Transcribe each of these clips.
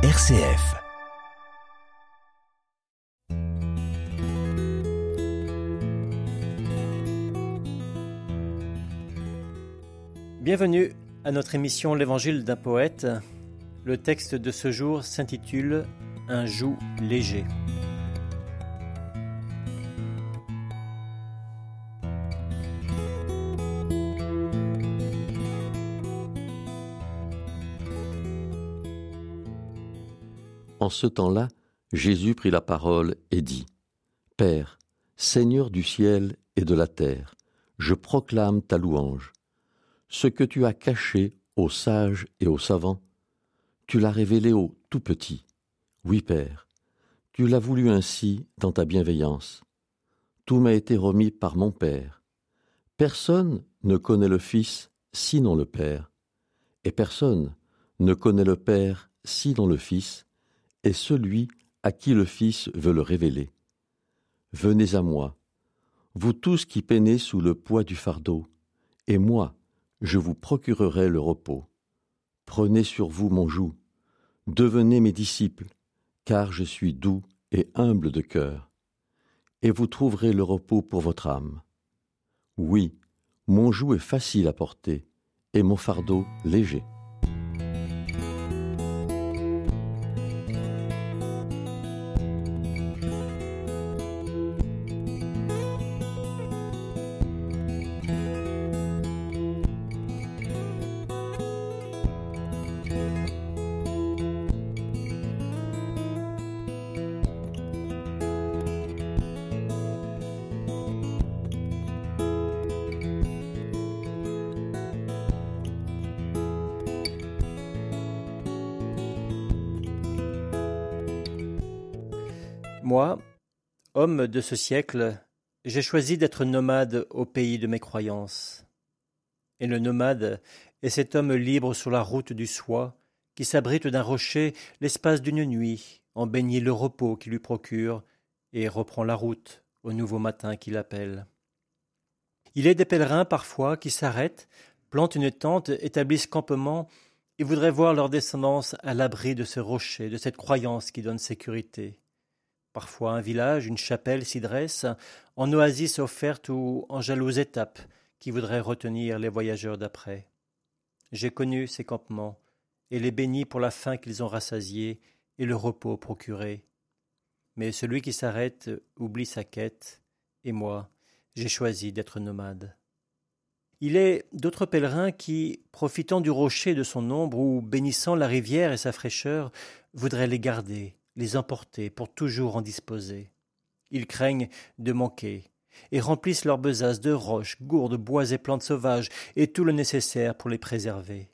RCF. Bienvenue à notre émission L'Évangile d'un poète. Le texte de ce jour s'intitule Un joug léger. En ce temps-là, Jésus prit la parole et dit Père, Seigneur du ciel et de la terre, je proclame ta louange. Ce que tu as caché aux sages et aux savants, tu l'as révélé aux tout petits. Oui, Père, tu l'as voulu ainsi dans ta bienveillance. Tout m'a été remis par mon Père. Personne ne connaît le Fils sinon le Père, et personne ne connaît le Père sinon le Fils, celui à qui le Fils veut le révéler. Venez à moi, vous tous qui peinez sous le poids du fardeau, et moi, je vous procurerai le repos. Prenez sur vous mon joug, devenez mes disciples, car je suis doux et humble de cœur, et vous trouverez le repos pour votre âme. Oui, mon joug est facile à porter, et mon fardeau léger. Moi, homme de ce siècle, j'ai choisi d'être nomade au pays de mes croyances. Et le nomade est cet homme libre sur la route du soi, qui s'abrite d'un rocher l'espace d'une nuit, en baigné le repos qui lui procure, et reprend la route au nouveau matin qui l'appelle. Il est des pèlerins parfois qui s'arrêtent, plantent une tente, établissent campement, et voudraient voir leur descendance à l'abri de ce rocher, de cette croyance qui donne sécurité. Parfois un village, une chapelle s'y dresse, en oasis offerte ou en jalouse étape qui voudrait retenir les voyageurs d'après. J'ai connu ces campements, et les bénis pour la faim qu'ils ont rassasiée et le repos procuré. Mais celui qui s'arrête oublie sa quête, et moi, j'ai choisi d'être nomade. Il est d'autres pèlerins qui, profitant du rocher de son ombre ou bénissant la rivière et sa fraîcheur, voudraient les garder, les emporter pour toujours en disposer. Ils craignent de manquer, et remplissent leurs besaces de roches, gourdes, bois et plantes sauvages, et tout le nécessaire pour les préserver.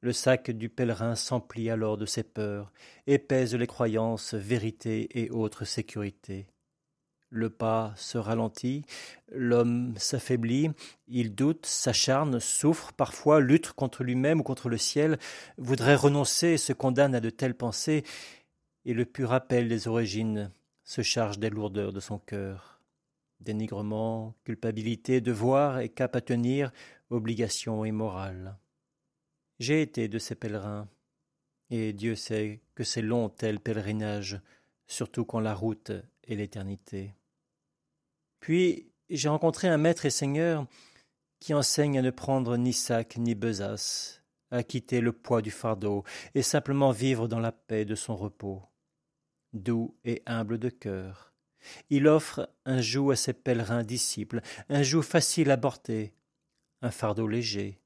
Le sac du pèlerin s'emplit alors de ses peurs, et les croyances, vérités et autres sécurités. Le pas se ralentit, l'homme s'affaiblit, il doute, s'acharne, souffre, parfois lutte contre lui-même ou contre le ciel, voudrait renoncer et se condamne à de telles pensées, et le pur rappel des origines se charge des lourdeurs de son cœur. Dénigrement, culpabilité, devoir et cap à tenir, obligation et morale. J'ai été de ces pèlerins, et Dieu sait que c'est long tel pèlerinage, surtout quand la route est l'éternité. Puis j'ai rencontré un maître et seigneur qui enseigne à ne prendre ni sac ni besace, à quitter le poids du fardeau et simplement vivre dans la paix de son repos doux et humble de cœur. Il offre un joug à ses pèlerins disciples, un joug facile à porter, un fardeau léger.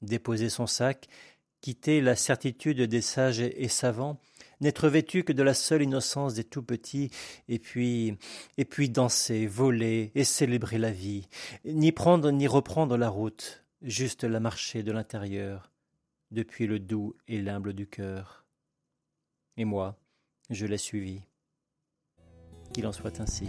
Déposer son sac, quitter la certitude des sages et savants, n'être vêtu que de la seule innocence des tout petits, et puis, et puis danser, voler et célébrer la vie, ni prendre ni reprendre la route, juste la marcher de l'intérieur, depuis le doux et l'humble du cœur. Et moi, je l'ai suivi. Qu'il en soit ainsi.